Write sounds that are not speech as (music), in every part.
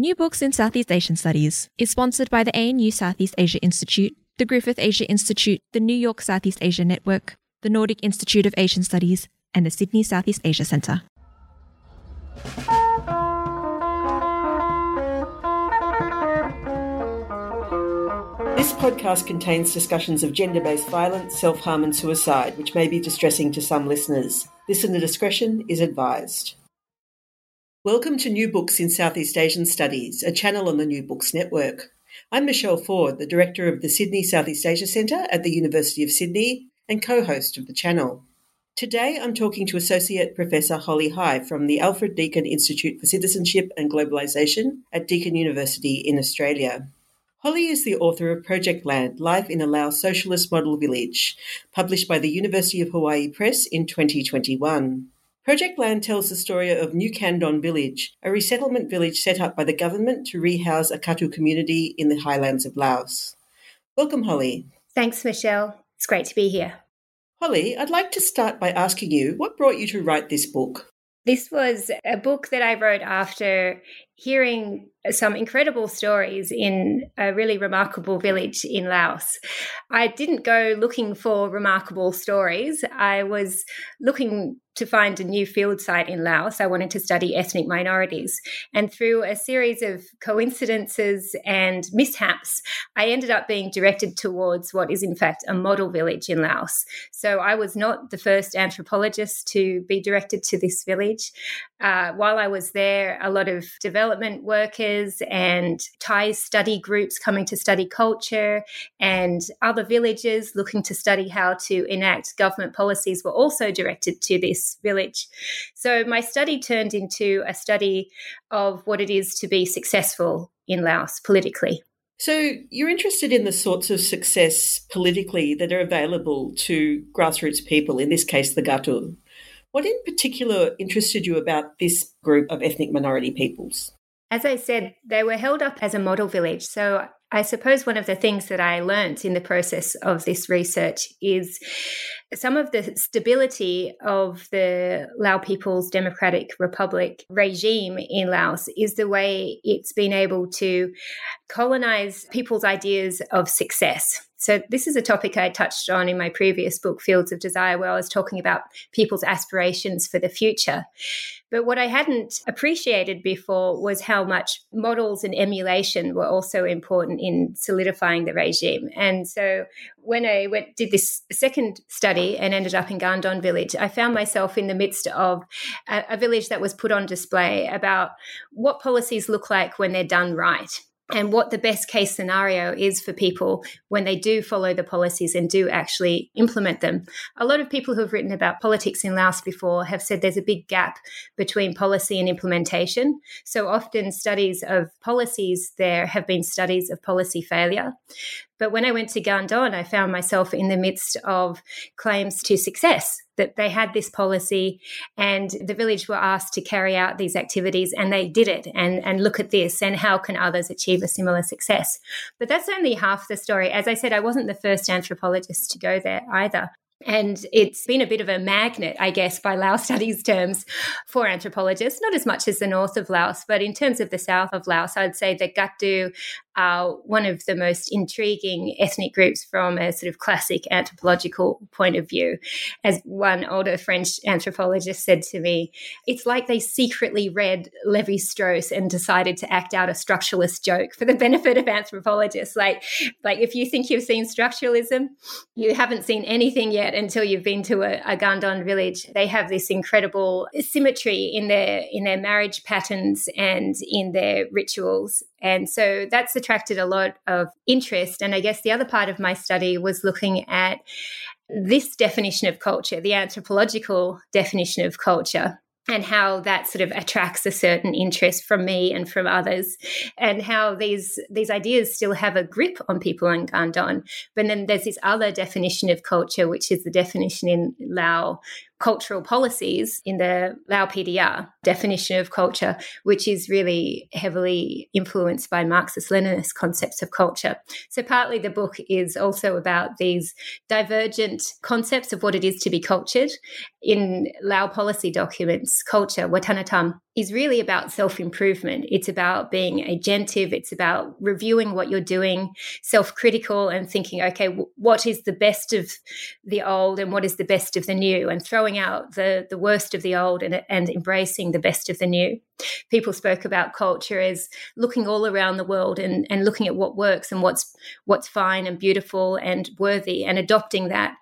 New Books in Southeast Asian Studies is sponsored by the ANU Southeast Asia Institute, the Griffith Asia Institute, the New York Southeast Asia Network, the Nordic Institute of Asian Studies, and the Sydney Southeast Asia Centre. This podcast contains discussions of gender based violence, self harm, and suicide, which may be distressing to some listeners. Listener discretion is advised. Welcome to New Books in Southeast Asian Studies, a channel on the New Books Network. I'm Michele Ford, the Director of the Sydney Southeast Asia Centre at the University of Sydney and co host of the channel. Today I'm talking to Associate Professor Holly High from the Alfred Deakin Institute for Citizenship and Globalisation at Deakin University in Australia. Holly is the author of Projectland Life in a Laos Socialist Model Village, published by the University of Hawaii Press in 2021. Projectland tells the story of New Kandon Village, a resettlement village set up by the government to rehouse a Katu community in the highlands of Laos. Welcome, Holly. Thanks, Michele. It's great to be here. Holly, I'd like to start by asking you what brought you to write this book? This was a book that I wrote after hearing some incredible stories in a really remarkable village in Laos. I didn't go looking for remarkable stories. I was looking to find a new field site in Laos. I wanted to study ethnic minorities. And through a series of coincidences and mishaps, I ended up being directed towards what is, in fact, a model village in Laos. So I was not the first anthropologist to be directed to this village. Uh, while I was there, a lot of development workers and Thai study groups coming to study culture and other villages looking to study how to enact government policies were also directed to this village. So my study turned into a study of what it is to be successful in Laos politically. So, you're interested in the sorts of success politically that are available to grassroots people, in this case, the Gatu. What in particular interested you about this group of ethnic minority peoples? As I said, they were held up as a model village. So I suppose one of the things that I learned in the process of this research is some of the stability of the Lao People's Democratic Republic regime in Laos is the way it's been able to colonize people's ideas of success. So, this is a topic I touched on in my previous book, Fields of Desire, where I was talking about people's aspirations for the future. But what I hadn't appreciated before was how much models and emulation were also important in solidifying the regime. And so, when I went did this second study and ended up in Gandon village, I found myself in the midst of a, a village that was put on display about what policies look like when they're done right and what the best case scenario is for people when they do follow the policies and do actually implement them. A lot of people who have written about politics in Laos before have said there's a big gap between policy and implementation. So often, studies of policies there have been studies of policy failure. But when I went to Gandon, I found myself in the midst of claims to success that they had this policy and the village were asked to carry out these activities and they did it and, and look at this and how can others achieve a similar success. But that's only half the story. As I said, I wasn't the first anthropologist to go there either. And it's been a bit of a magnet, I guess, by Laos studies terms for anthropologists, not as much as the north of Laos, but in terms of the south of Laos, I'd say that Gatu are one of the most intriguing ethnic groups from a sort of classic anthropological point of view. As one older French anthropologist said to me, it's like they secretly read Levi Strauss and decided to act out a structuralist joke for the benefit of anthropologists. Like, like if you think you've seen structuralism, you haven't seen anything yet until you've been to a, a Gandon village. They have this incredible symmetry in their in their marriage patterns and in their rituals. And so that's attracted a lot of interest. And I guess the other part of my study was looking at this definition of culture, the anthropological definition of culture, and how that sort of attracts a certain interest from me and from others and how these these ideas still have a grip on people in Gandon. But then there's this other definition of culture which is the definition in Lao cultural policies in the Lao PDR definition of culture, which is really heavily influenced by Marxist Leninist concepts of culture. So, partly the book is also about these divergent concepts of what it is to be cultured. In Lao policy documents, culture, Watanatam, is really about self improvement. It's about being agentive. It's about reviewing what you're doing, self critical, and thinking, okay, what is the best of the old and what is the best of the new, and throwing out the, the worst of the old and, and embracing the best of the new. People spoke about culture as looking all around the world and, and looking at what works and what's what's fine and beautiful and worthy and adopting that,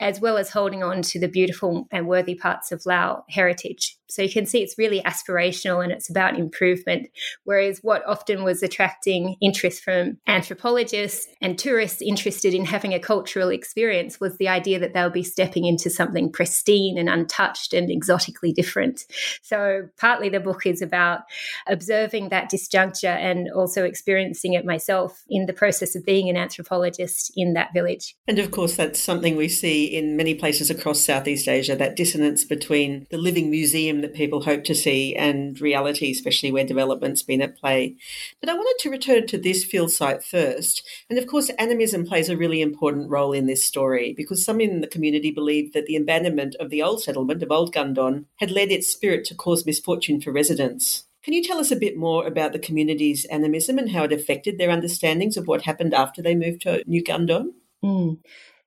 as well as holding on to the beautiful and worthy parts of Lao heritage. So you can see it's really aspirational and it's about improvement. Whereas what often was attracting interest from anthropologists and tourists interested in having a cultural experience was the idea that they'll be stepping into something pristine and untouched and exotically different. So partly the book is about observing that disjuncture and also experiencing it myself in the process of being an anthropologist in that village. And of course, that's something we see in many places across Southeast Asia that dissonance between the living museum that people hope to see and reality, especially where development's been at play. But I wanted to return to this field site first. And of course, animism plays a really important role in this story because some in the community believed that the abandonment of the old settlement of Old Gandon had led its spirit to cause misfortune for residents. Can you tell us a bit more about the community's animism and how it affected their understandings of what happened after they moved to New Gandon? Mm.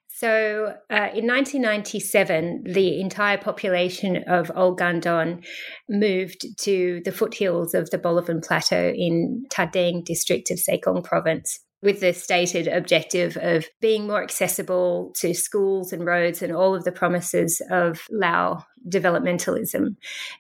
So uh, in 1997, the entire population of Old Gandon moved to the foothills of the Bolaven Plateau in Tadeng district of Sekong province with the stated objective of being more accessible to schools and roads and all of the promises of Lao developmentalism.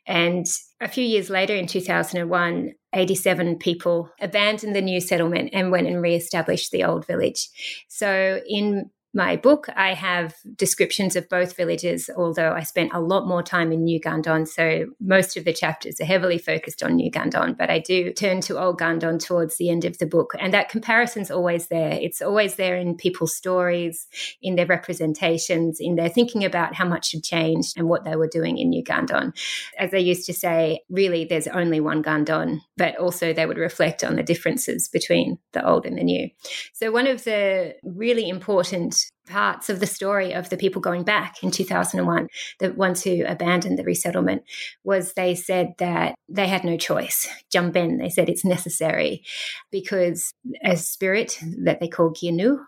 And a few years later, in 2001, 87 people abandoned the new settlement and went and re established the old village. So, in my book, I have descriptions of both villages, although I spent a lot more time in New Gandon. So most of the chapters are heavily focused on New Gandon, but I do turn to Old Gandon towards the end of the book. And that comparison's always there. It's always there in people's stories, in their representations, in their thinking about how much had changed and what they were doing in New Gandon. As they used to say, really, there's only one Gandon, but also they would reflect on the differences between the old and the new. So one of the really important parts of the story of the people going back in 2001, the ones who abandoned the resettlement, was they said that they had no choice. Jump in. They said it's necessary because a spirit that they call Gianu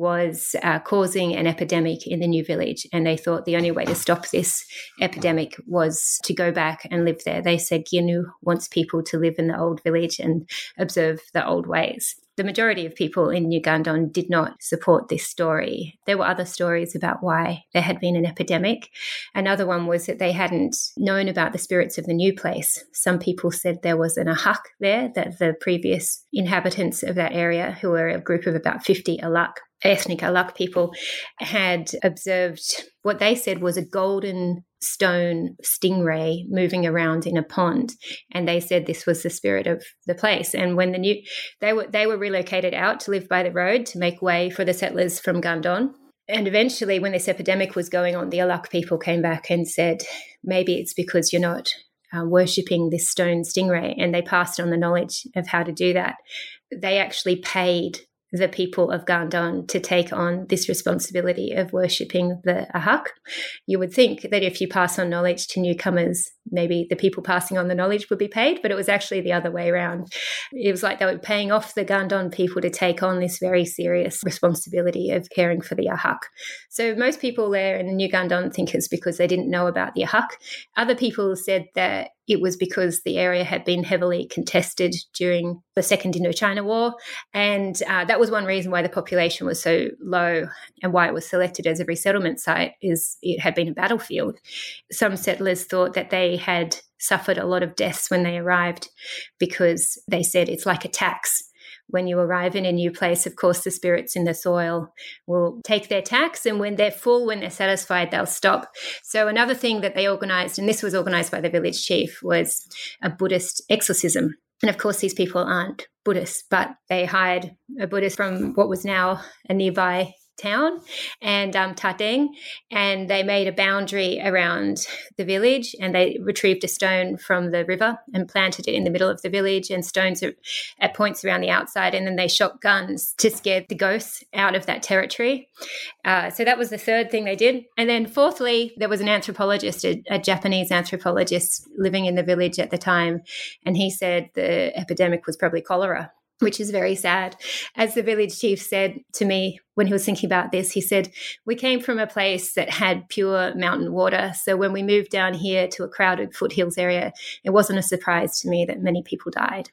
was uh, causing an epidemic in the new village. And they thought the only way to stop this epidemic was to go back and live there. They said Gianu wants people to live in the old village and observe the old ways the majority of people in New Gandon did not support this story. There were other stories about why there had been an epidemic. Another one was that they hadn't known about the spirits of the new place. Some people said there was an ahak there, that the previous inhabitants of that area, who were a group of about 50 alak, ethnic alak people, had observed what they said was a golden stone stingray moving around in a pond and they said this was the spirit of the place. And when the new they were they were relocated out to live by the road to make way for the settlers from Gandon and eventually when this epidemic was going on the Alak people came back and said maybe it's because you're not um, worshipping this stone stingray. And they passed on the knowledge of how to do that. They actually paid the people of Gandon to take on this responsibility of worshipping the Ahak. You would think that if you pass on knowledge to newcomers, maybe the people passing on the knowledge would be paid, but it was actually the other way around. It was like they were paying off the Gandon people to take on this very serious responsibility of caring for the Ahak. So most people there in the New Gandon think it's because they didn't know about the Ahak. Other people said that it was because the area had been heavily contested during the Second Indochina War. And uh, that was one reason why the population was so low and why it was selected as a resettlement site is it had been a battlefield. Some settlers thought that they had suffered a lot of deaths when they arrived because they said it's like a tax when you arrive in a new place, of course, the spirits in the soil will take their tax. And when they're full, when they're satisfied, they'll stop. So, another thing that they organized, and this was organized by the village chief, was a Buddhist exorcism. And of course, these people aren't Buddhists, but they hired a Buddhist from what was now a nearby town and um, Tateng, and they made a boundary around the village and they retrieved a stone from the river and planted it in the middle of the village and stones at points around the outside. And then they shot guns to scare the ghosts out of that territory. Uh, so that was the third thing they did. And then fourthly, there was an anthropologist, a, a Japanese anthropologist living in the village at the time, and he said the epidemic was probably cholera which is very sad. As the village chief said to me when he was thinking about this, he said, We came from a place that had pure mountain water. So when we moved down here to a crowded foothills area, it wasn't a surprise to me that many people died.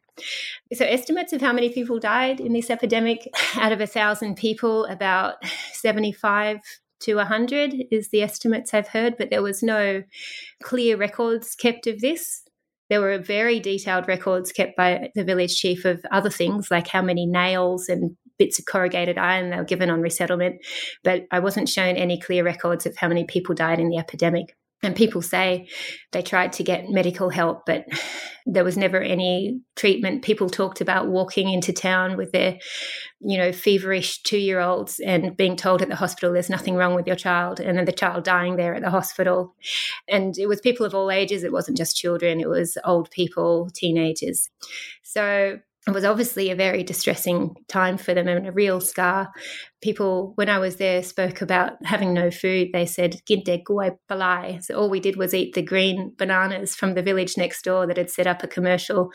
So, estimates of how many people died in this epidemic out of a thousand people, about 75 to 100 is the estimates I've heard, but there was no clear records kept of this. There were very detailed records kept by the village chief of other things, like how many nails and bits of corrugated iron they were given on resettlement. But I wasn't shown any clear records of how many people died in the epidemic. And people say they tried to get medical help, but there was never any treatment. People talked about walking into town with their, you know, feverish two year olds and being told at the hospital there's nothing wrong with your child, and then the child dying there at the hospital. And it was people of all ages, it wasn't just children, it was old people, teenagers. So it was obviously a very distressing time for them and a real scar. People, when I was there, spoke about having no food. They said. So all we did was eat the green bananas from the village next door that had set up a commercial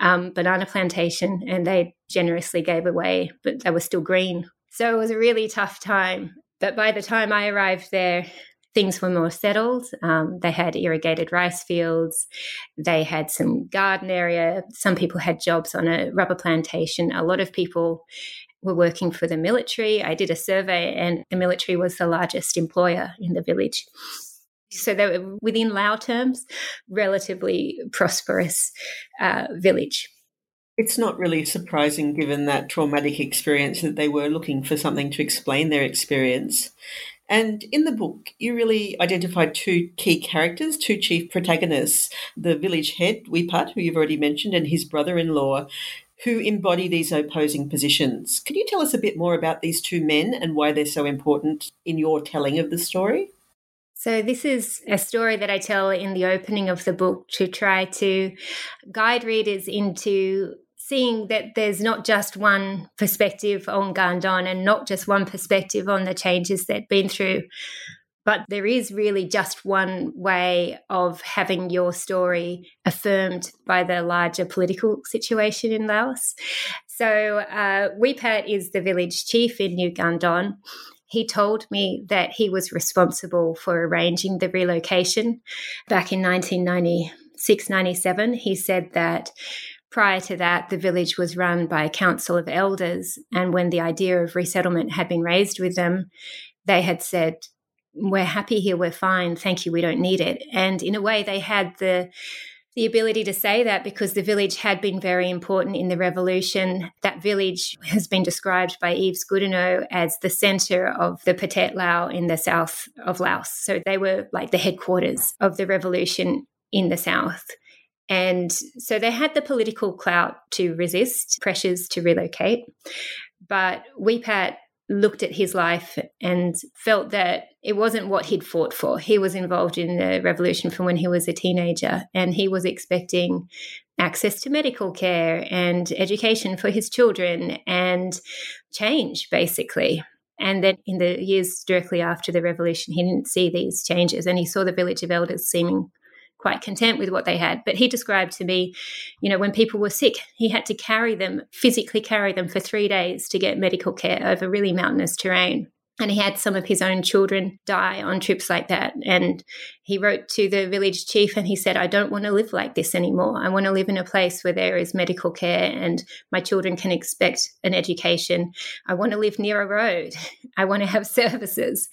um, banana plantation and they generously gave away, but they were still green. So it was a really tough time. But by the time I arrived there, things were more settled. Um, they had irrigated rice fields. They had some garden area. Some people had jobs on a rubber plantation. A lot of people were working for the military. I did a survey, and the military was the largest employer in the village. So they were, within Lao terms, relatively prosperous uh, village. It's not really surprising, given that traumatic experience, that they were looking for something to explain their experience. And in the book, you really identified two key characters, two chief protagonists the village head, Wipat, who you've already mentioned, and his brother in law, who embody these opposing positions. Can you tell us a bit more about these two men and why they're so important in your telling of the story? So, this is a story that I tell in the opening of the book to try to guide readers into seeing that there's not just one perspective on Gandon and not just one perspective on the changes they've been through, but there is really just one way of having your story affirmed by the larger political situation in Laos. So, uh, Wipat is the village chief in New Gandon. He told me that he was responsible for arranging the relocation back in 1996 97. He said that Prior to that, the village was run by a council of elders. And when the idea of resettlement had been raised with them, they had said, We're happy here, we're fine, thank you, we don't need it. And in a way, they had the the ability to say that because the village had been very important in the revolution. That village has been described by Yves Goudineau as the center of the Pathet Lao in the south of Laos. So they were like the headquarters of the revolution in the south. And so they had the political clout to resist pressures to relocate. But Wipat looked at his life and felt that it wasn't what he'd fought for. He was involved in the revolution from when he was a teenager, and he was expecting access to medical care and education for his children and change, basically. And then in the years directly after the revolution, he didn't see these changes and he saw the village of elders seeming quite content with what they had. But he described to me, you know, when people were sick, he had to carry them, physically carry them for three days to get medical care over really mountainous terrain. And he had some of his own children die on trips like that. And he wrote to the village chief and he said, I don't want to live like this anymore. I want to live in a place where there is medical care and my children can expect an education. I want to live near a road. (laughs) I want to have (laughs) services.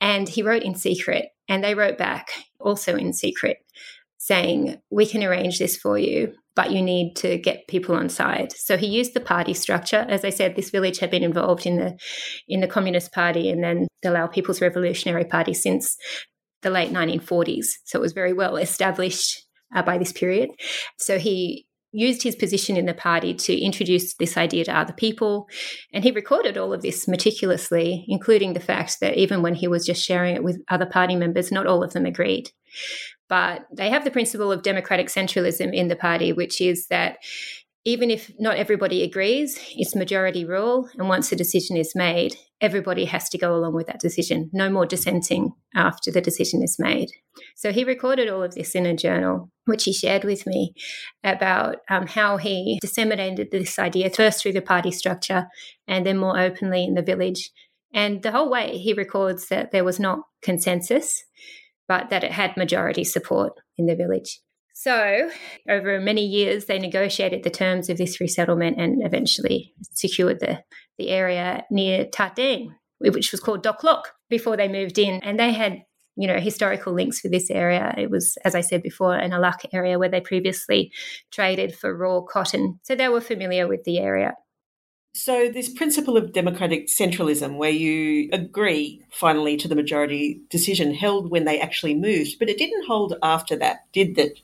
And he wrote in secret. And they wrote back also in secret saying, We can arrange this for you, but you need to get people on side. So he used the party structure. As I said, this village had been involved in the in the Communist Party and then the Lao People's Revolutionary Party since the late 1940s. So it was very well established uh, by this period. So he used his position in the party to introduce this idea to other people. And he recorded all of this meticulously, including the fact that even when he was just sharing it with other party members, not all of them agreed. But they have the principle of democratic centralism in the party, which is that even if not everybody agrees, it's majority rule. And once a decision is made, everybody has to go along with that decision. No more dissenting after the decision is made. So he recorded all of this in a journal, which he shared with me about um, how he disseminated this idea first through the party structure and then more openly in the village. And the whole way he records that there was not consensus, but that it had majority support in the village. So, over many years, they negotiated the terms of this resettlement and eventually secured the, the area near Tateng, which was called Dok Lok, before they moved in. And they had, you know, historical links for this area. It was, as I said before, an Alak area where they previously traded for raw cotton. So they were familiar with the area. So, this principle of democratic centralism, where you agree finally to the majority decision, held when they actually moved, but it didn't hold after that, did it?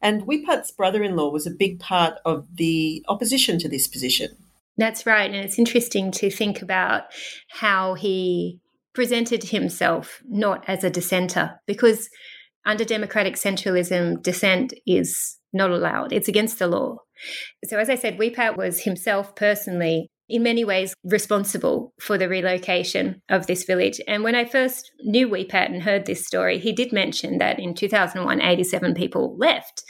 And Wipat's brother in law was a big part of the opposition to this position. That's right. And it's interesting to think about how he presented himself not as a dissenter, because under democratic centralism, dissent is not allowed, it's against the law. So, as I said, Wipat was himself personally in many ways responsible for the relocation of this village. And when I first knew Weepat and heard this story, he did mention that in 2001, 87 people left.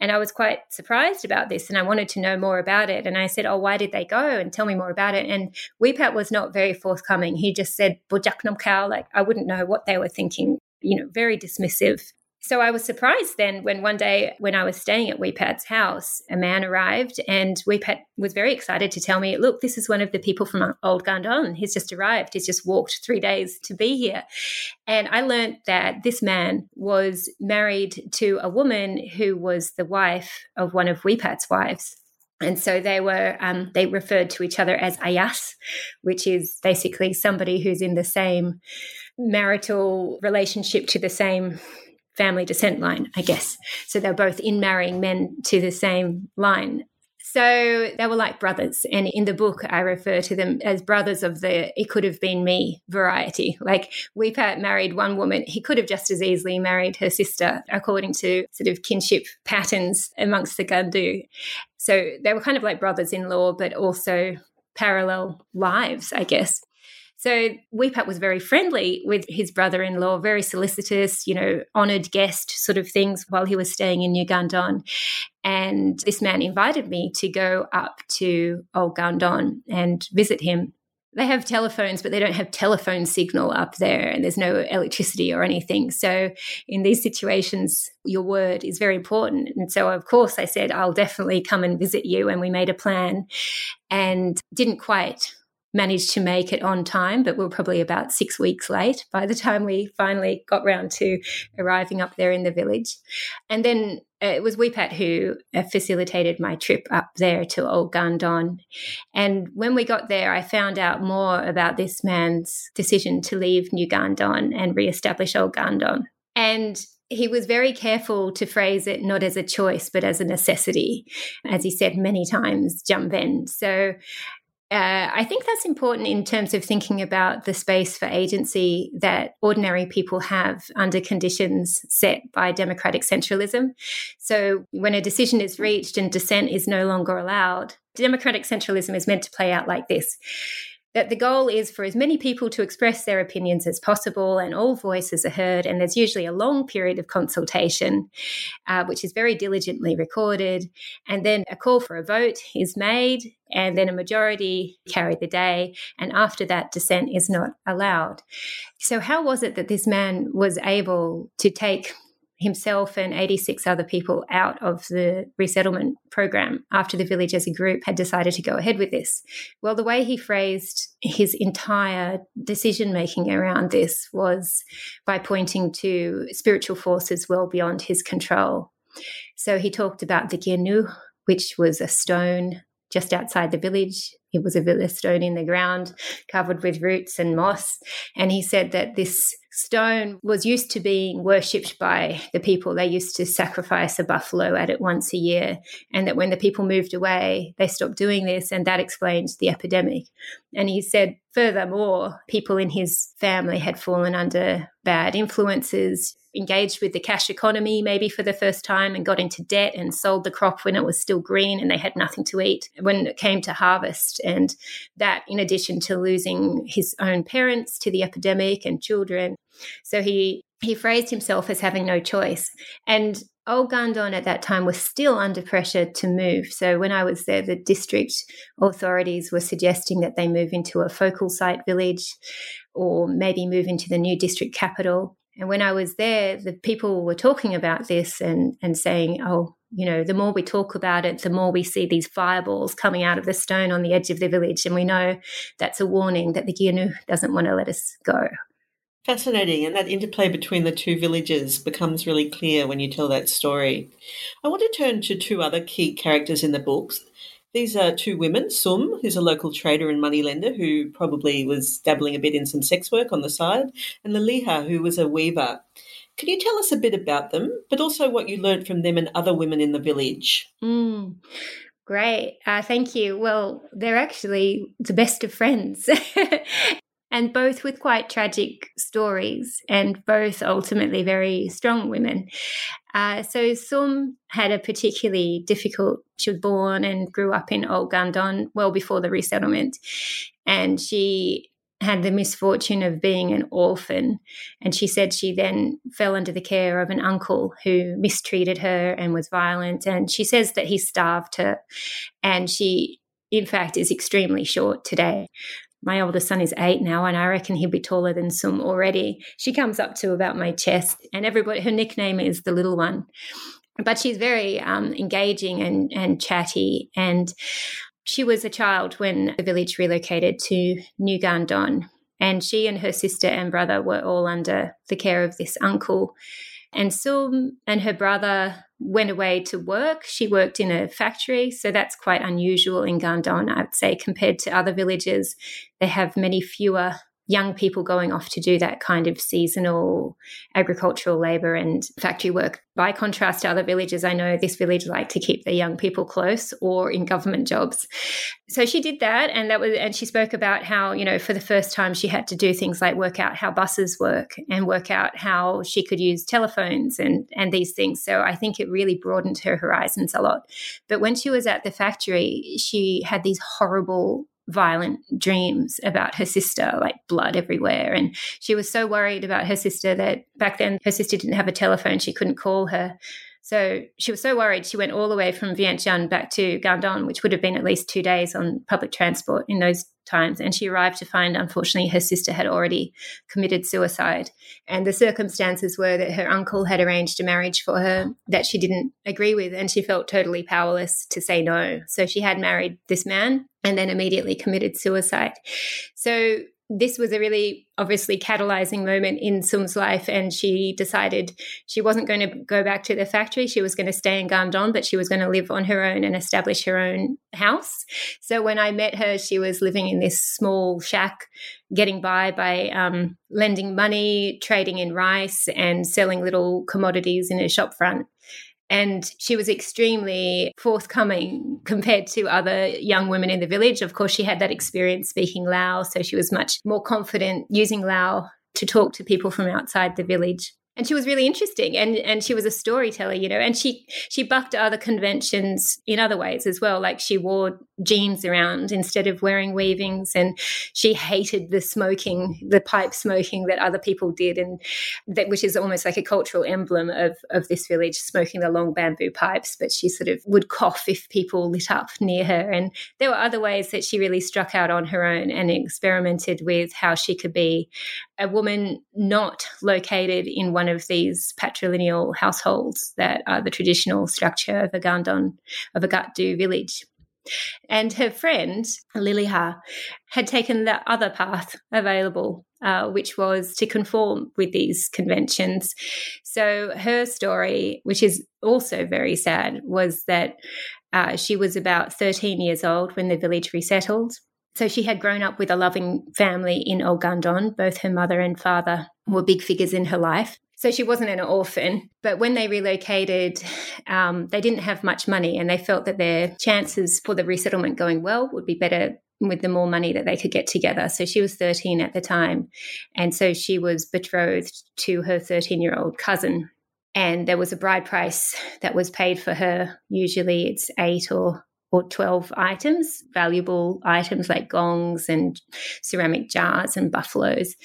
And I was quite surprised about this and I wanted to know more about it. And I said, Oh, why did they go? And tell me more about it. And Weepat was not very forthcoming. He just said, Bujaknam cow, like I wouldn't know what they were thinking, you know, very dismissive. So I was surprised then when one day when I was staying at Weepat's house, a man arrived and Weepat was very excited to tell me, look, this is one of the people from Old Gandon. He's just arrived. He's just walked three days to be here. And I learned that this man was married to a woman who was the wife of one of Weepat's wives. And so they were, um, they referred to each other as ayas, which is basically somebody who's in the same marital relationship to the same family descent line, I guess. So they're both in marrying men to the same line. So they were like brothers. And in the book, I refer to them as brothers of the it could have been me variety. Like Weepat married one woman, he could have just as easily married her sister, according to sort of kinship patterns amongst the Gandu. So they were kind of like brothers in law, but also parallel lives, I guess. So Weepat was very friendly with his brother-in-law, very solicitous, you know, honoured guest sort of things while he was staying in New Gandon. And this man invited me to go up to Old Gandon and visit him. They have telephones, but they don't have telephone signal up there, and there's no electricity or anything. So, in these situations, your word is very important. And so, of course, I said, I'll definitely come and visit you. And we made a plan and didn't quite managed to make it on time, but we are probably about six weeks late by the time we finally got round to arriving up there in the village. And then uh, it was Weepat who uh, facilitated my trip up there to Old Gandon. And when we got there, I found out more about this man's decision to leave New Gandon and re-establish Old Gandon. And he was very careful to phrase it not as a choice, but as a necessity. As he said many times, Jump in. So uh, I think that's important in terms of thinking about the space for agency that ordinary people have under conditions set by democratic centralism. So, when a decision is reached and dissent is no longer allowed, democratic centralism is meant to play out like this that the goal is for as many people to express their opinions as possible and all voices are heard. And there's usually a long period of consultation, uh, which is very diligently recorded. And then a call for a vote is made, and then a majority carry the day. And after that, dissent is not allowed. So, how was it that this man was able to take himself and 86 other people out of the resettlement program after the village as a group had decided to go ahead with this. Well, the way he phrased his entire decision making around this was by pointing to spiritual forces well beyond his control. So he talked about the Genu, which was a stone just outside the village. It was a stone in the ground covered with roots and moss. And he said that this stone was used to being worshipped by the people. They used to sacrifice a buffalo at it once a year. And that when the people moved away, they stopped doing this. And that explains the epidemic. And he said, furthermore, people in his family had fallen under bad influences engaged with the cash economy maybe for the first time and got into debt and sold the crop when it was still green and they had nothing to eat when it came to harvest. And that, in addition to losing his own parents to the epidemic and children. So he he phrased himself as having no choice. And Old Gandon at that time was still under pressure to move. So when I was there, the district authorities were suggesting that they move into a focal site village or maybe move into the new district capital. And when I was there, the people were talking about this and, and saying, oh, you know, the more we talk about it, the more we see these fireballs coming out of the stone on the edge of the village. And we know that's a warning that the Gianu doesn't want to let us go. Fascinating. And that interplay between the two villages becomes really clear when you tell that story. I want to turn to two other key characters in the books these are two women, Sum, who's a local trader and moneylender who probably was dabbling a bit in some sex work on the side, and Liliha, who was a weaver. Can you tell us a bit about them, but also what you learned from them and other women in the village? Mm, great. Uh, thank you. Well, they're actually the best of friends. (laughs) and both with quite tragic stories, and both ultimately very strong women. Uh, so Sum had a particularly difficult. She was born and grew up in Old Gandon well before the resettlement, and she had the misfortune of being an orphan. And she said she then fell under the care of an uncle who mistreated her and was violent. And she says that he starved her. And she, in fact, is extremely short today my oldest son is eight now, and I reckon he'll be taller than Sum already. She comes up to about my chest, and everybody, her nickname is the little one. But she's very um, engaging and, and chatty. And she was a child when the village relocated to New Gandon. And she and her sister and brother were all under the care of this uncle. And Sum and her brother went away to work. She worked in a factory, so that's quite unusual in Gandon, I'd say, compared to other villages. They have many fewer young people going off to do that kind of seasonal agricultural labor and factory work. By contrast to other villages, I know this village like to keep their young people close or in government jobs. So she did that and that was and she spoke about how, you know, for the first time she had to do things like work out how buses work and work out how she could use telephones and and these things. So I think it really broadened her horizons a lot. But when she was at the factory, she had these horrible violent dreams about her sister, like blood everywhere. And she was so worried about her sister that back then her sister didn't have a telephone, she couldn't call her. So she was so worried, she went all the way from Vientiane back to Gandon, which would have been at least two days on public transport in those times. And she arrived to find, unfortunately, her sister had already committed suicide. And the circumstances were that her uncle had arranged a marriage for her that she didn't agree with, and she felt totally powerless to say no. So she had married this man and then immediately committed suicide. So this was a really obviously catalyzing moment in Sum's life, and she decided she wasn't going to go back to the factory. She was going to stay in Gandon, but she was going to live on her own and establish her own house. So when I met her, she was living in this small shack, getting by by um, lending money, trading in rice, and selling little commodities in a shop front. And she was extremely forthcoming compared to other young women in the village. Of course, she had that experience speaking Lao, so she was much more confident using Lao to talk to people from outside the village and she was really interesting and and she was a storyteller you know and she she bucked other conventions in other ways as well like she wore jeans around instead of wearing weavings and she hated the smoking the pipe smoking that other people did and that which is almost like a cultural emblem of of this village smoking the long bamboo pipes but she sort of would cough if people lit up near her. And there were other ways that she really struck out on her own and experimented with how she could be a woman not located in one of these patrilineal households that are the traditional structure of a Gandon, of a Gatdu village. And her friend, Liliha, had taken the other path available, uh, which was to conform with these conventions. So her story, which is also very sad, was that Uh, she was about 13 years old when the village resettled. So she had grown up with a loving family in Old Gundon. Both her mother and father were big figures in her life. So she wasn't an orphan. But when they relocated, um, they didn't have much money and they felt that their chances for the resettlement going well would be better with the more money that they could get together. So she was 13 at the time. And so she was betrothed to her 13 year old cousin. And there was a bride price that was paid for her. Usually it's eight or or 12 items, valuable items like gongs and ceramic jars and buffaloes.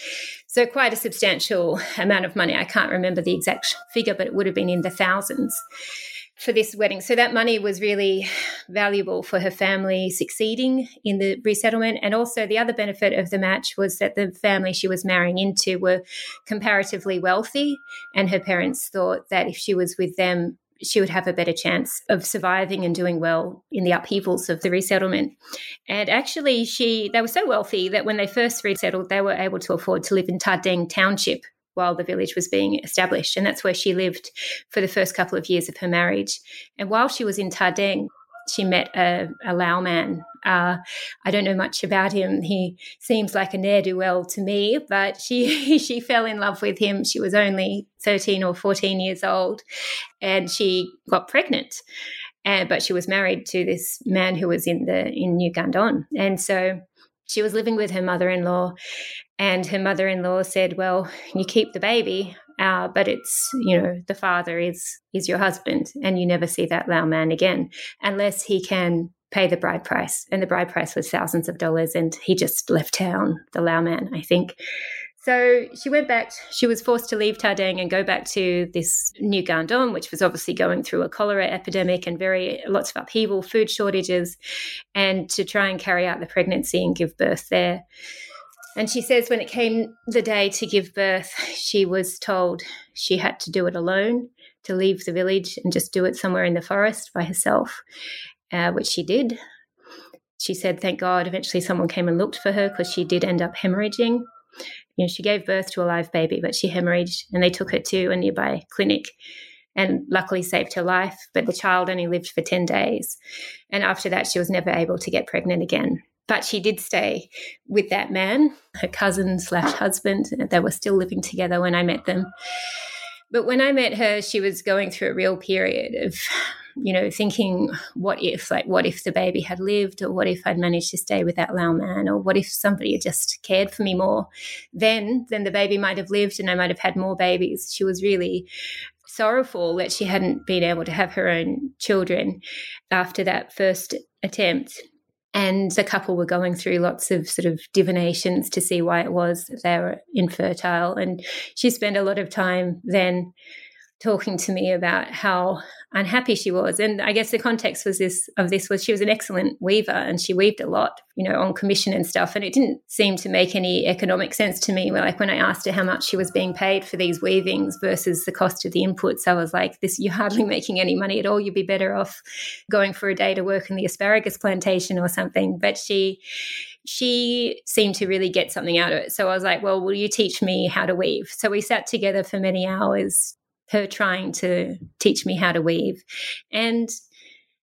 So, quite a substantial amount of money. I can't remember the exact figure, but it would have been in the thousands for this wedding. So that money was really valuable for her family succeeding in the resettlement. And also, the other benefit of the match was that the family she was marrying into were comparatively wealthy. And her parents thought that if she was with them, she would have a better chance of surviving and doing well in the upheavals of the resettlement. And actually, she they were so wealthy that when they first resettled, they were able to afford to live in Tardeng Township, while the village was being established. And that's where she lived for the first couple of years of her marriage. And while she was in Tardeng, she met a, a Lao man. Uh, I don't know much about him. He seems like a ne'er do well to me, but she (laughs) she fell in love with him. She was only thirteen or fourteen years old, and she got pregnant. And but she was married to this man who was in the in New Gundon, and so she was living with her mother in law, and her mother in law said, Well, you keep the baby, uh, but it's, you know, the father is, is your husband, and you never see that Lao man again unless he can pay the bride price. And the bride price was thousands of dollars, and he just left town, the Lao man, I think. So she went back, she was forced to leave Tardeng and go back to this New Gundon, which was obviously going through a cholera epidemic and very lots of upheaval, food shortages, and to try and carry out the pregnancy and give birth there. And she says when it came the day to give birth, (laughs) she was told she had to do it alone, to leave the village and just do it somewhere in the forest by herself, uh, which she did. She said, thank God, eventually someone came and looked for her because she did end up hemorrhaging. You know, she gave birth to a live baby, but she hemorrhaged and they took her to a nearby clinic and luckily saved her life. But the child only lived for 10 days. And after that, she was never able to get pregnant again. But she did stay with that man, her cousin slash husband. They were still living together when I met them. But when I met her, she was going through a real period of, you know, thinking, what if, like, what if the baby had lived, or what if I'd managed to stay with that Lao man, or what if somebody had just cared for me more? Then, then the baby might have lived and I might have had more babies. She was really sorrowful that she hadn't been able to have her own children after that first attempt. And the couple were going through lots of sort of divinations to see why it was they were infertile. And she spent a lot of time then talking to me about how unhappy she was. And I guess the context was this of this was she was an excellent weaver and she weaved a lot, you know, on commission and stuff. And it didn't seem to make any economic sense to me. Like when I asked her how much she was being paid for these weavings versus the cost of the inputs, I was like, this you're hardly making any money at all. You'd be better off going for a day to work in the asparagus plantation or something. But she she seemed to really get something out of it. So I was like, well, will you teach me how to weave? So we sat together for many hours her trying to teach me how to weave. And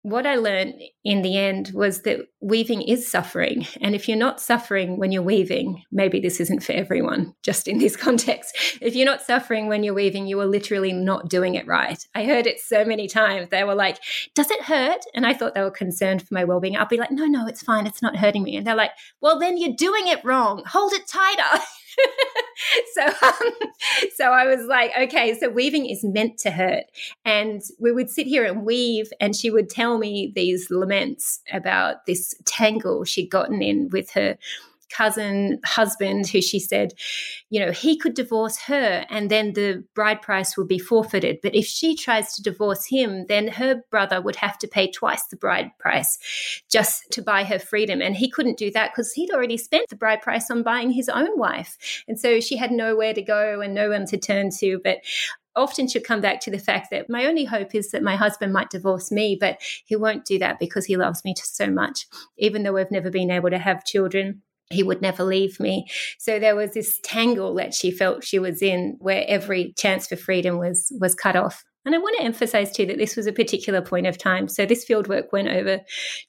what I learned in the end was that weaving is suffering. And if you're not suffering when you're weaving, maybe this isn't for everyone, just in this (laughs) context. If you're not suffering when you're weaving, you are literally not doing it right. I heard it so many times. They were like, Does it hurt? And I thought they were concerned for my well being. I'll be like, No, no, it's fine. It's not hurting me. And they're like, Well, then you're doing it wrong. Hold it tighter. (laughs) (laughs) so um, so I was like, okay, so weaving is meant to hurt. And we would sit here and weave, and she would tell me these laments about this tangle she'd gotten in with her cousin husband who she said, you know, he could divorce her and then the bride price would be forfeited. But if she tries to divorce him, then her brother would have to pay twice the bride price just to buy her freedom. And he couldn't do that because he'd already spent the bride price on buying his own wife. And so she had nowhere to go and no one to turn to. But often she'll come back to the fact that my only hope is that my husband might divorce me, but he won't do that because he loves me so much, even though we've never been able to have children he would never leave me. So there was this tangle that she felt she was in where every chance for freedom was was cut off. And I want to emphasize too that this was a particular point of time. So this fieldwork went over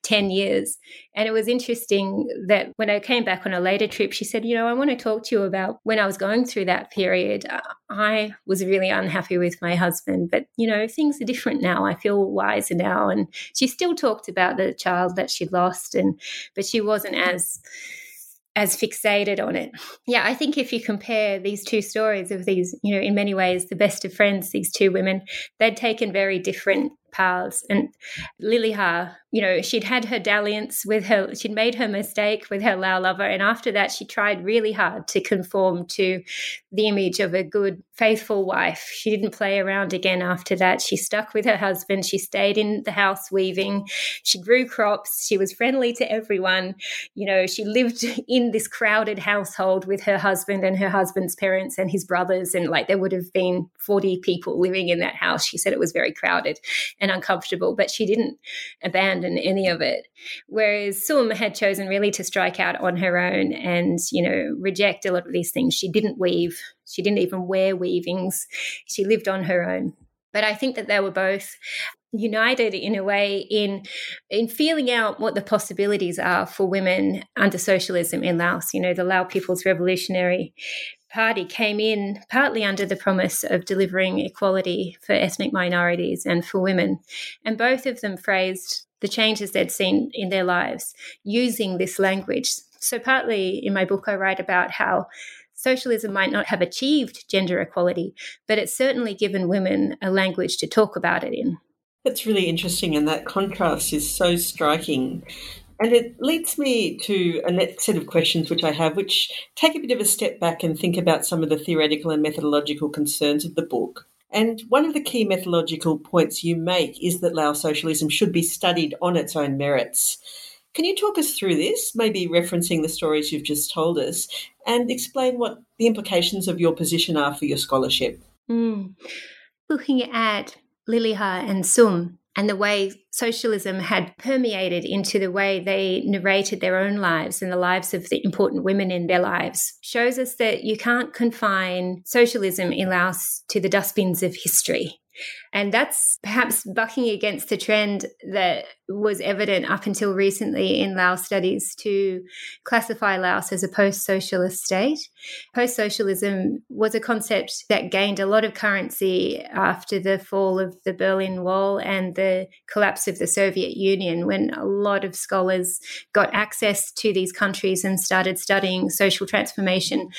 10 years. And it was interesting that when I came back on a later trip, she said, You know, I want to talk to you about when I was going through that period. Uh, I was really unhappy with my husband, but, you know, things are different now. I feel wiser now. And she still talked about the child that she'd lost, and but she wasn't as as fixated on it. Yeah, I think if you compare these two stories of these, you know, in many ways, the best of friends, these two women, they'd taken very different paths. And Liliha, you know, she'd had her dalliance with her, she'd made her mistake with her Lao lover. And after that, she tried really hard to conform to the image of a good, faithful wife. She didn't play around again after that. She stuck with her husband. She stayed in the house weaving. She grew crops. She was friendly to everyone. You know, she lived (laughs) in this crowded household with her husband and her husband's parents and his brothers. And like there would have been 40 people living in that house. She said it was very crowded and uncomfortable, but she didn't abandon any of it. Whereas Sum had chosen really to strike out on her own and, you know, reject a lot of these things. She didn't weave, she didn't even wear weavings, she lived on her own. But I think that they were both united in a way in in feeling out what the possibilities are for women under socialism in Laos. You know, the Lao People's Revolutionary Party came in partly under the promise of delivering equality for ethnic minorities and for women. And both of them phrased the changes they'd seen in their lives using this language. So, partly in my book, I write about how socialism might not have achieved gender equality, but it's certainly given women a language to talk about it in. That's really interesting, and that contrast is so striking and it leads me to a next set of questions which I have, which take a bit of a step back and think about some of the theoretical and methodological concerns of the book. And one of the key methodological points you make is that Lao socialism should be studied on its own merits. Can you talk us through this, maybe referencing the stories you've just told us, and explain what the implications of your position are for your scholarship? Mm. Looking at Liliha and Sum, and the way socialism had permeated into the way they narrated their own lives and the lives of the important women in their lives shows us that you can't confine socialism in Laos to the dustbins of history. And that's perhaps bucking against the trend that was evident up until recently in Laos studies to classify Laos as a post socialist state. Post socialism was a concept that gained a lot of currency after the fall of the Berlin Wall and the collapse of the Soviet Union, when a lot of scholars got access to these countries and started studying social transformation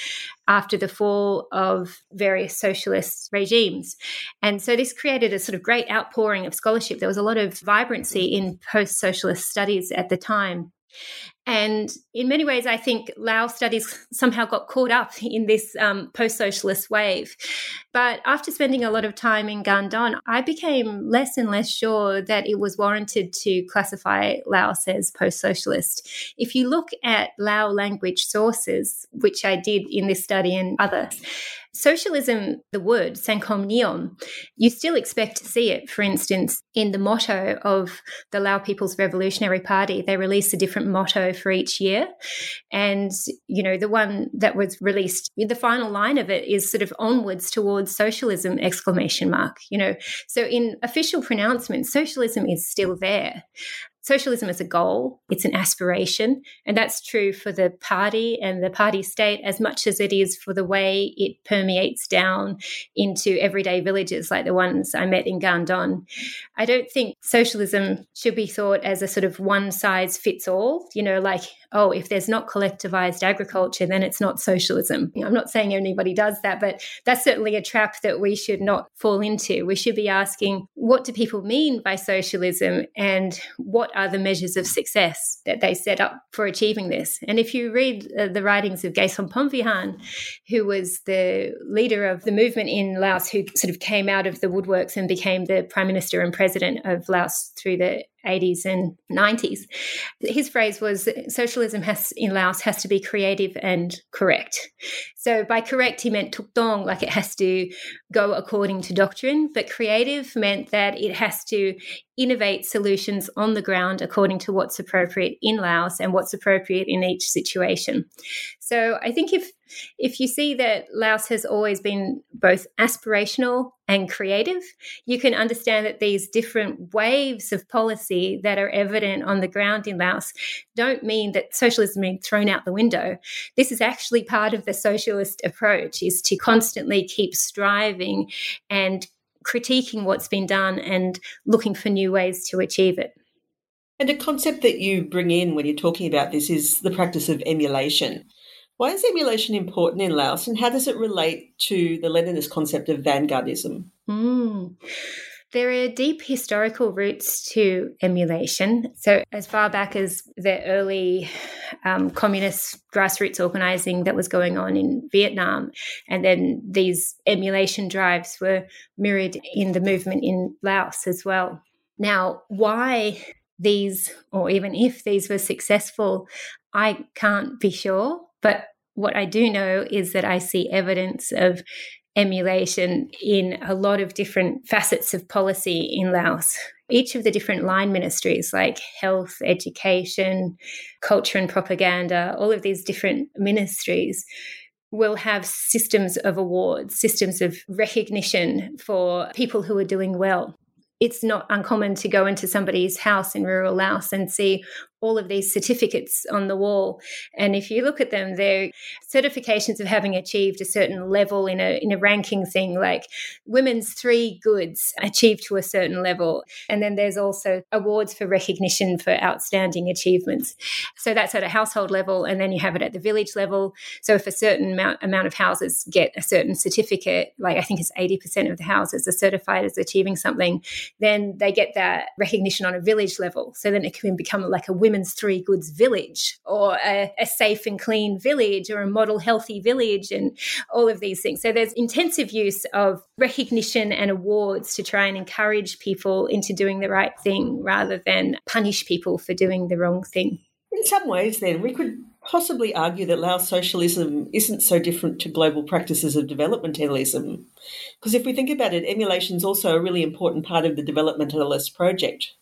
after the fall of various socialist regimes. And so this created a sort of great outpouring of scholarship. There was a lot of vibrancy in post socialist studies at the time. And in many ways, I think Lao studies (laughs) somehow got caught up (laughs) in this um, post socialist wave. But after spending a lot of time in Kandon, I became less and less sure that it was warranted to classify Laos as post socialist. If you look at Lao language sources, which I did in this study and others, Socialism, the word, Sangkomnion, you still expect to see it. For instance, in the motto of the Lao People's Revolutionary Party, they release a different motto for each year. And, you know, the one that was released, the final line of it is sort of onwards towards socialism, exclamation mark, you know. So in official pronouncements, socialism is still there socialism is a goal, it's an aspiration. And that's true for the party and the party state as much as it is for the way it permeates down into everyday villages like the ones I met in Kandon. I don't think socialism should be thought as a sort of one size fits all, you know, like oh, if there's not collectivized agriculture, then it's not socialism. I'm not saying anybody does that, but that's certainly a trap that we should not fall into. We should be asking, what do people mean by socialism and what are the measures of success that they set up for achieving this? And if you read uh, the writings of Kaysone Phomvihane, who was the leader of the movement in Laos, who sort of came out of the woodworks and became the prime minister and president of Laos through the 80s and 90s. His phrase was socialism has in Laos has to be creative and correct. So by correct he meant tuk dong, like it has to go according to doctrine, but creative meant that it has to innovate solutions on the ground according to what's appropriate in Laos and what's appropriate in each situation. So I think if if you see that Laos has always been both aspirational and creative, you can understand that these different waves of policy that are evident on the ground in Laos don't mean that socialism been thrown out the window. This is actually part of the socialist approach is to constantly keep striving and critiquing what's been done and looking for new ways to achieve it. And a concept that you bring in when you're talking about this is the practice of emulation. Why is emulation important in Laos and how does it relate to the Leninist concept of vanguardism? Mm. There are deep historical roots to emulation. So, as far back as the early um, communist grassroots organizing that was going on in Vietnam, and then these emulation drives were mirrored in the movement in Laos as well. Now, why these, or even if these were successful, I can't be sure. But what I do know is that I see evidence of emulation in a lot of different facets of policy in Laos. Each of the different line ministries, like health, education, culture and propaganda, all of these different ministries will have systems of awards, systems of recognition for people who are doing well it's not uncommon to go into somebody's house in rural Laos and see all of these certificates on the wall. And if you look at them, they're certifications of having achieved a certain level in a in a ranking thing, like women's three goods achieved to a certain level. And then there's also awards for recognition for outstanding achievements. So that's at a household level, and then you have it at the village level. So if a certain amount amount of houses get a certain certificate, like I think it's 80% of the houses are certified as achieving something, then they get that recognition on a village level. So then it can become like a women women's three goods village or a, a safe and clean village or a model healthy village and all of these things. So there's intensive use of recognition and awards to try and encourage people into doing the right thing rather than punish people for doing the wrong thing. In some ways, then, we could possibly argue that Laos socialism isn't so different to global practices of developmentalism. Because if we think about it, emulation is also a really important part of the developmentalist project.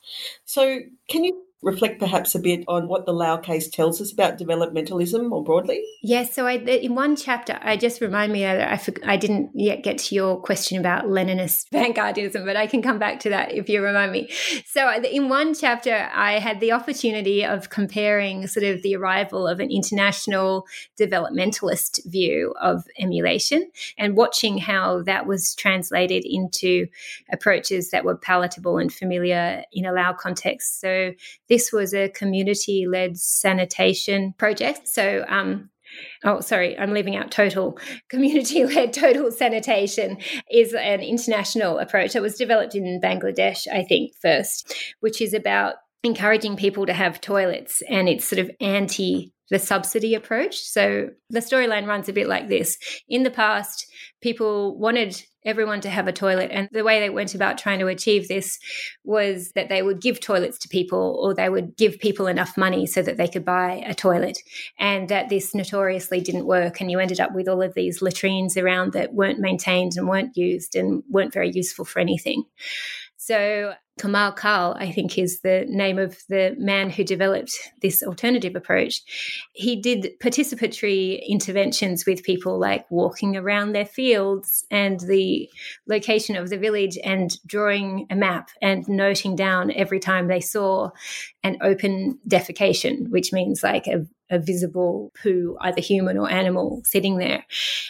So, can you reflect perhaps a bit on what the Lao case tells us about developmentalism more broadly? Yes. so I, in one chapter, I just remind me that I, I didn't yet get to your question about Leninist vanguardism, but I can come back to that if you remind me. So in one chapter, I had the opportunity of comparing sort of the arrival of an international developmentalist view of emulation and watching how that was translated into approaches that were palatable and familiar in a Lao context. So this was a community led sanitation project. So, um, Oh, sorry, I'm leaving out total. (laughs) Community led total sanitation is an international approach that was developed in Bangladesh, I think, first, which is about encouraging people to have toilets and it's sort of anti the subsidy approach. So the storyline runs a bit like this. In the past, people wanted everyone to have a toilet. And the way they went about trying to achieve this was that they would give toilets to people or they would give people enough money so that they could buy a toilet. And that this notoriously didn't work. And you ended up with all of these latrines around that weren't maintained and weren't used and weren't very useful for anything. So Kamal Kar, I think, is the name of the man who developed this alternative approach. He did participatory interventions with people like walking around their fields and the location of the village and drawing a map and noting down every time they saw an open defecation, which means like a a visible poo, either human or animal, sitting there.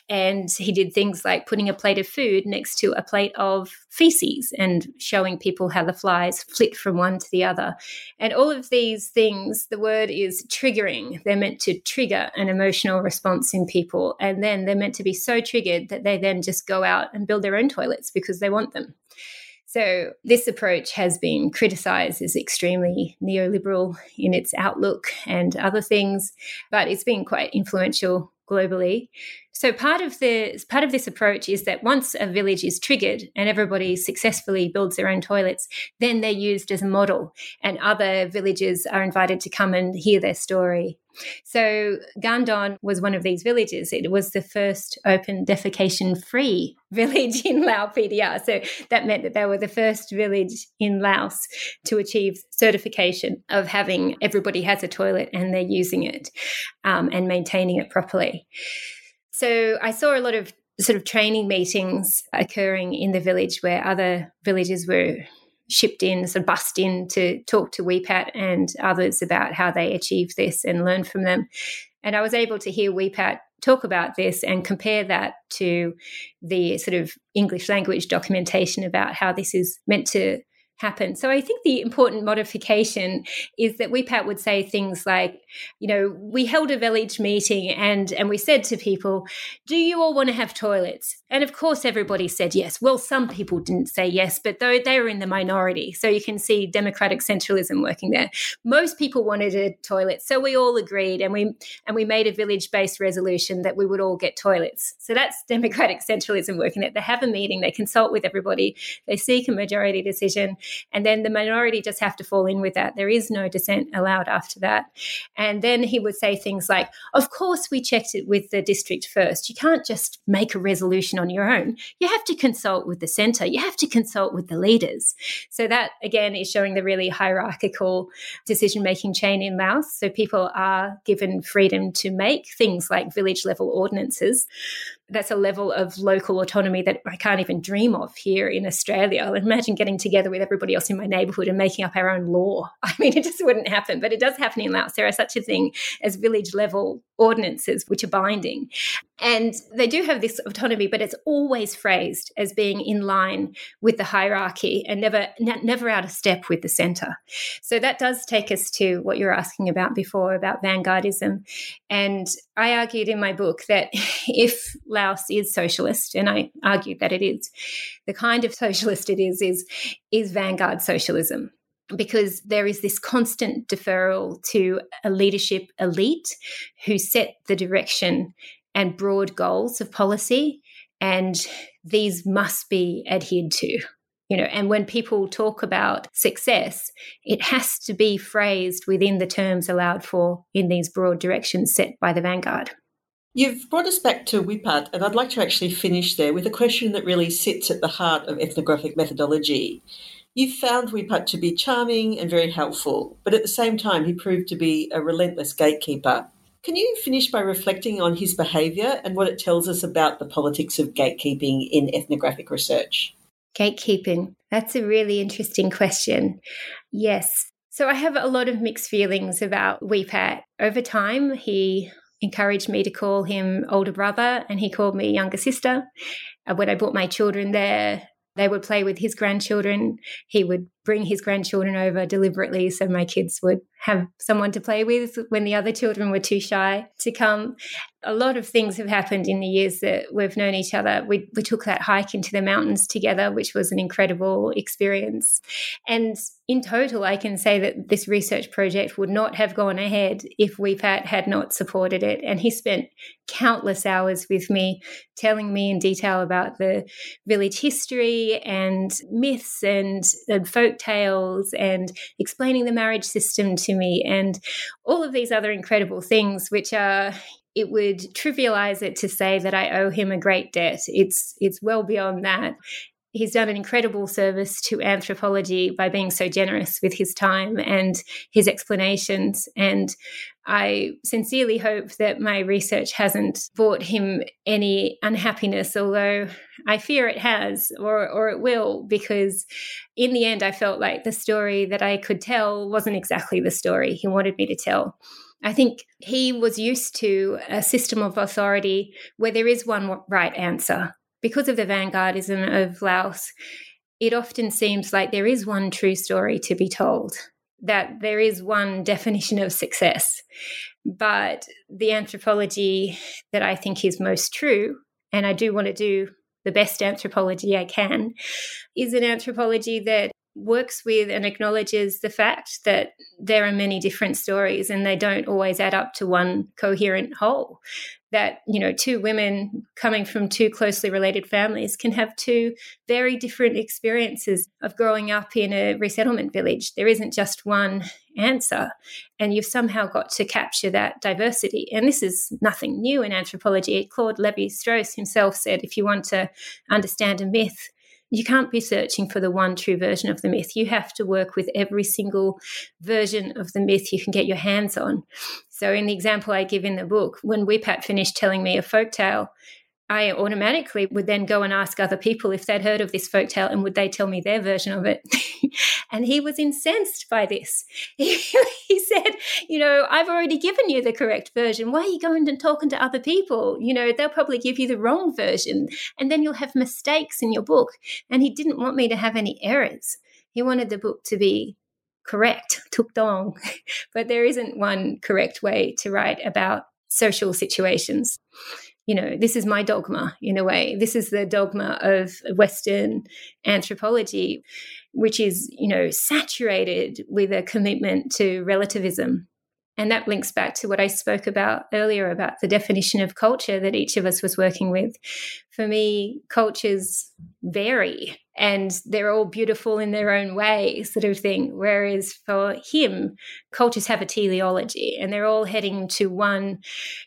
And he did things like putting a plate of food next to a plate of feces and showing people how the flies flit from one to the other. And all of these things, the word is triggering. They're meant to trigger an emotional response in people. And then they're meant to be so triggered that they then just go out and build their own toilets because they want them. So, this approach has been criticized as extremely neoliberal in its outlook and other things, but it's been quite influential globally. So part of the part of this approach is that once a village is triggered and everybody successfully builds their own toilets, then they're used as a model, and other villages are invited to come and hear their story so Kandon was one of these villages. It was the first open defecation free (laughs) village in Lao PDR. So that meant that they were the first village in Laos to achieve certification of having everybody has a toilet and they're using it um, and maintaining it properly. So I saw a lot of sort of training meetings occurring in the village where other villages were shipped in, sort of bussed in to talk to WEPAT and others about how they achieve this and learn from them. And I was able to hear WEPAT talk about this and compare that to the sort of English language documentation about how this is meant to happen. So I think the important modification is that WEPAT would say things like, you know, we held a village meeting and and we said to people, do you all want to have toilets? And of course everybody said yes. Well, some people didn't say yes, but though they were in the minority. So you can see democratic centralism working there. Most people wanted a toilet. So we all agreed and we and we made a village-based resolution that we would all get toilets. So that's (laughs) democratic centralism working there. They have a meeting, they consult with everybody, they seek a majority decision and then the minority just have to fall in with that. There is no dissent allowed after that. And then he would say things like, Of course, we checked it with the district first. You can't just make a resolution on your own. You have to consult with the centre, you have to consult with the leaders. So, that again is showing the really hierarchical decision making chain in Laos. So, people are given freedom to make things like village level ordinances that's a level of local autonomy that I can't even dream of here in Australia. Imagine getting together with everybody else in my neighborhood and making up our own law. (laughs) I mean, it just wouldn't happen, but it does happen in Laos. There are such a thing as village level ordinances which are binding. And they do have this autonomy, but it's always phrased as being in line with the hierarchy and never never out of step with the center. So that does take us to what you were asking about before about vanguardism. And I argued in my book that (laughs) if Laos is socialist, and I argued that it is, the kind of socialist it is is is vanguard socialism because there is this constant deferral to a leadership elite who set the direction and broad goals of policy, and these must be adhered to. You know, and when people talk about success, it has to be phrased within the terms allowed for in these broad directions set by the vanguard. You've brought us back to WEPAT, and I'd like to actually finish there with a question that really sits at the heart of ethnographic methodology. You found WEPAT to be charming and very helpful, but at the same time, he proved to be a relentless gatekeeper. Can you finish by reflecting on his behaviour and what it tells us about the politics of gatekeeping in ethnographic research? Gatekeeping. That's a really interesting question. Yes. So I have a lot of mixed feelings about WEPAT. Over time, he encouraged me to call him older brother and he called me younger sister. Uh, when I brought my children there, they would play with his grandchildren. He would bring his grandchildren over deliberately so my kids would have someone to play with when the other children were too shy to come. A lot of things have happened in the years that we've known each other. We, we took that hike into the mountains together, which was an incredible experience. And in total, I can say that this research project would not have gone ahead if WEPAT had not supported it. And he spent countless hours with me, telling me in detail about the village history and myths and, and folk tales and explaining the marriage system to me and all of these other incredible things, which are it would trivialize it to say that I owe him a great debt. It's it's well beyond that. He's done an incredible service to anthropology by being so generous with his time and his explanations. And I sincerely hope that my research hasn't brought him any unhappiness, although I fear it has or, or it will, because in the end, I felt like the story that I could tell wasn't exactly the story he wanted me to tell. I think he was used to a system of authority where there is one right answer because of the vanguardism of Laos, it often seems like there is one true story to be told, that there is one definition of success. But the anthropology that I think is most true, and I do want to do the best anthropology I can, is an anthropology that works with and acknowledges the fact that there are many different stories and they don't always add up to one coherent whole that you know two women coming from two closely related families can have two very different experiences of growing up in a resettlement village. There isn't just one answer and you've somehow got to capture that diversity. And this is nothing new in anthropology. Claude Lévi-Strauss himself said if you want to understand a myth You can't be searching for the one true version of the myth. You have to work with every single version of the myth you can get your hands on. So, in the example I give in the book, when Wipat finished telling me a folk tale, I automatically would then go and ask other people if they'd heard of this folk tale and would they tell me their version of it. (laughs) and he was incensed by this. (laughs) He, he, said, You know, I've already given you the correct version. Why are you going and talking to other people? You know, they'll probably give you the wrong version and then you'll have mistakes in your book. And he didn't want me to have any errors. He wanted the book to be correct, tuk dong. (laughs) but there isn't one correct way to write about social situations you know, this is my dogma in a way. This is the dogma of Western anthropology, which is, you know, saturated with a commitment to relativism. And that links back to what I spoke about earlier about the definition of culture that each of us was working with. For me, cultures vary and they're all beautiful in their own way, sort of thing. Whereas for him, cultures have a teleology and they're all heading to one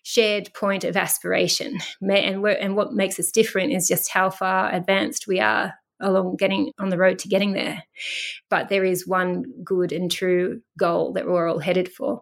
shared point of aspiration. And, and what makes us different is just how far advanced we are along getting on the road to getting there. But there is one good and true goal that we're all headed for.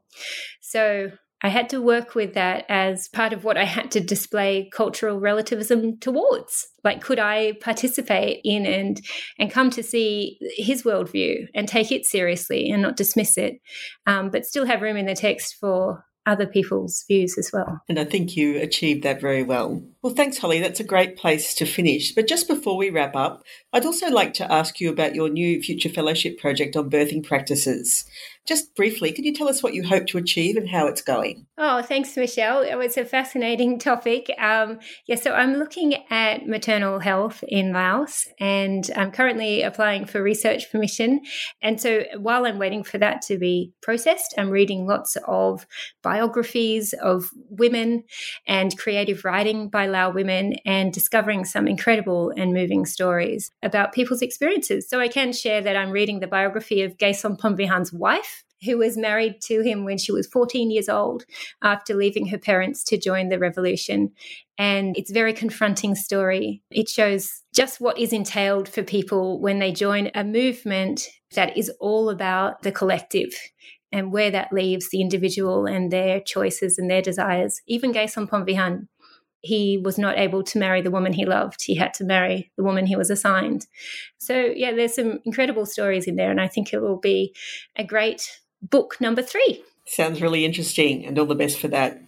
So I had to work with that as part of what I had to display cultural relativism towards. Like, could I participate in and and come to see his worldview and take it seriously and not dismiss it, um, but still have room in the text for other people's views as well. And I think you achieved that very well. Well, thanks, Holly. That's a great place to finish. But just before we wrap up, I'd also like to ask you about your new Future Fellowship project on birthing practices. Just briefly, could you tell us what you hope to achieve and how it's going? Oh, thanks, Michele. It was a fascinating (laughs) topic. Um, yeah, so I'm looking at maternal health in Laos and I'm currently applying for research permission. And so while I'm waiting for that to be processed, I'm reading lots of biographies of women and creative writing by Lao women and discovering some incredible and moving stories about people's experiences. So I can share that I'm reading the biography of Kaysone Phomvihane's wife who was married to him when she was 14 years old after leaving her parents to join the revolution. And it's a very confronting story. It shows just what is entailed for people when they join a movement that is all about the collective and where that leaves the individual and their choices and their desires. Even Kaysone Phomvihane, he was not able to marry the woman he loved. He had to marry the woman he was assigned. So, yeah, there's some incredible stories in there, and I think it will be a great book number three. Sounds really interesting, and all the best for that.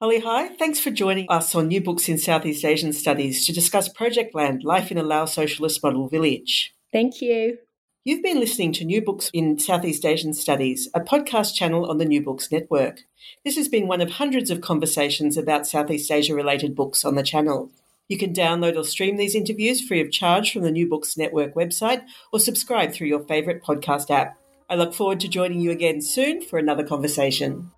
Holly High. thanks for joining us on New Books in Southeast Asian Studies to discuss Projectland Life in a Lao Socialist Model Village. Thank you. You've been listening to New Books in Southeast Asian Studies, a podcast channel on the New Books Network. This has been one of hundreds of conversations about Southeast Asia related books on the channel. You can download or stream these interviews free of charge from the New Books Network website or subscribe through your favourite podcast app. I look forward to joining you again soon for another conversation.